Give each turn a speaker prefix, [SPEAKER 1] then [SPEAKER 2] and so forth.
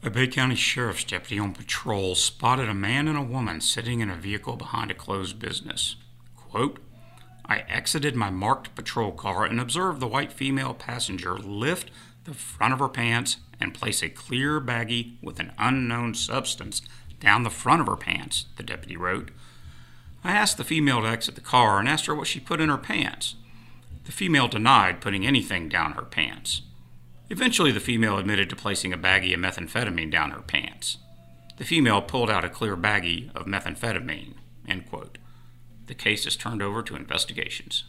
[SPEAKER 1] A Bay County Sheriff's deputy on patrol spotted a man and a woman sitting in a vehicle behind a closed business. Quote, I exited my marked patrol car and observed the white female passenger lift the front of her pants and place a clear baggie with an unknown substance down the front of her pants, the deputy wrote. I asked the female to exit the car and asked her what she put in her pants. The female denied putting anything down her pants. Eventually, the female admitted to placing a baggie of methamphetamine down her pants. The female pulled out a clear baggie of methamphetamine. The case is turned over to investigations.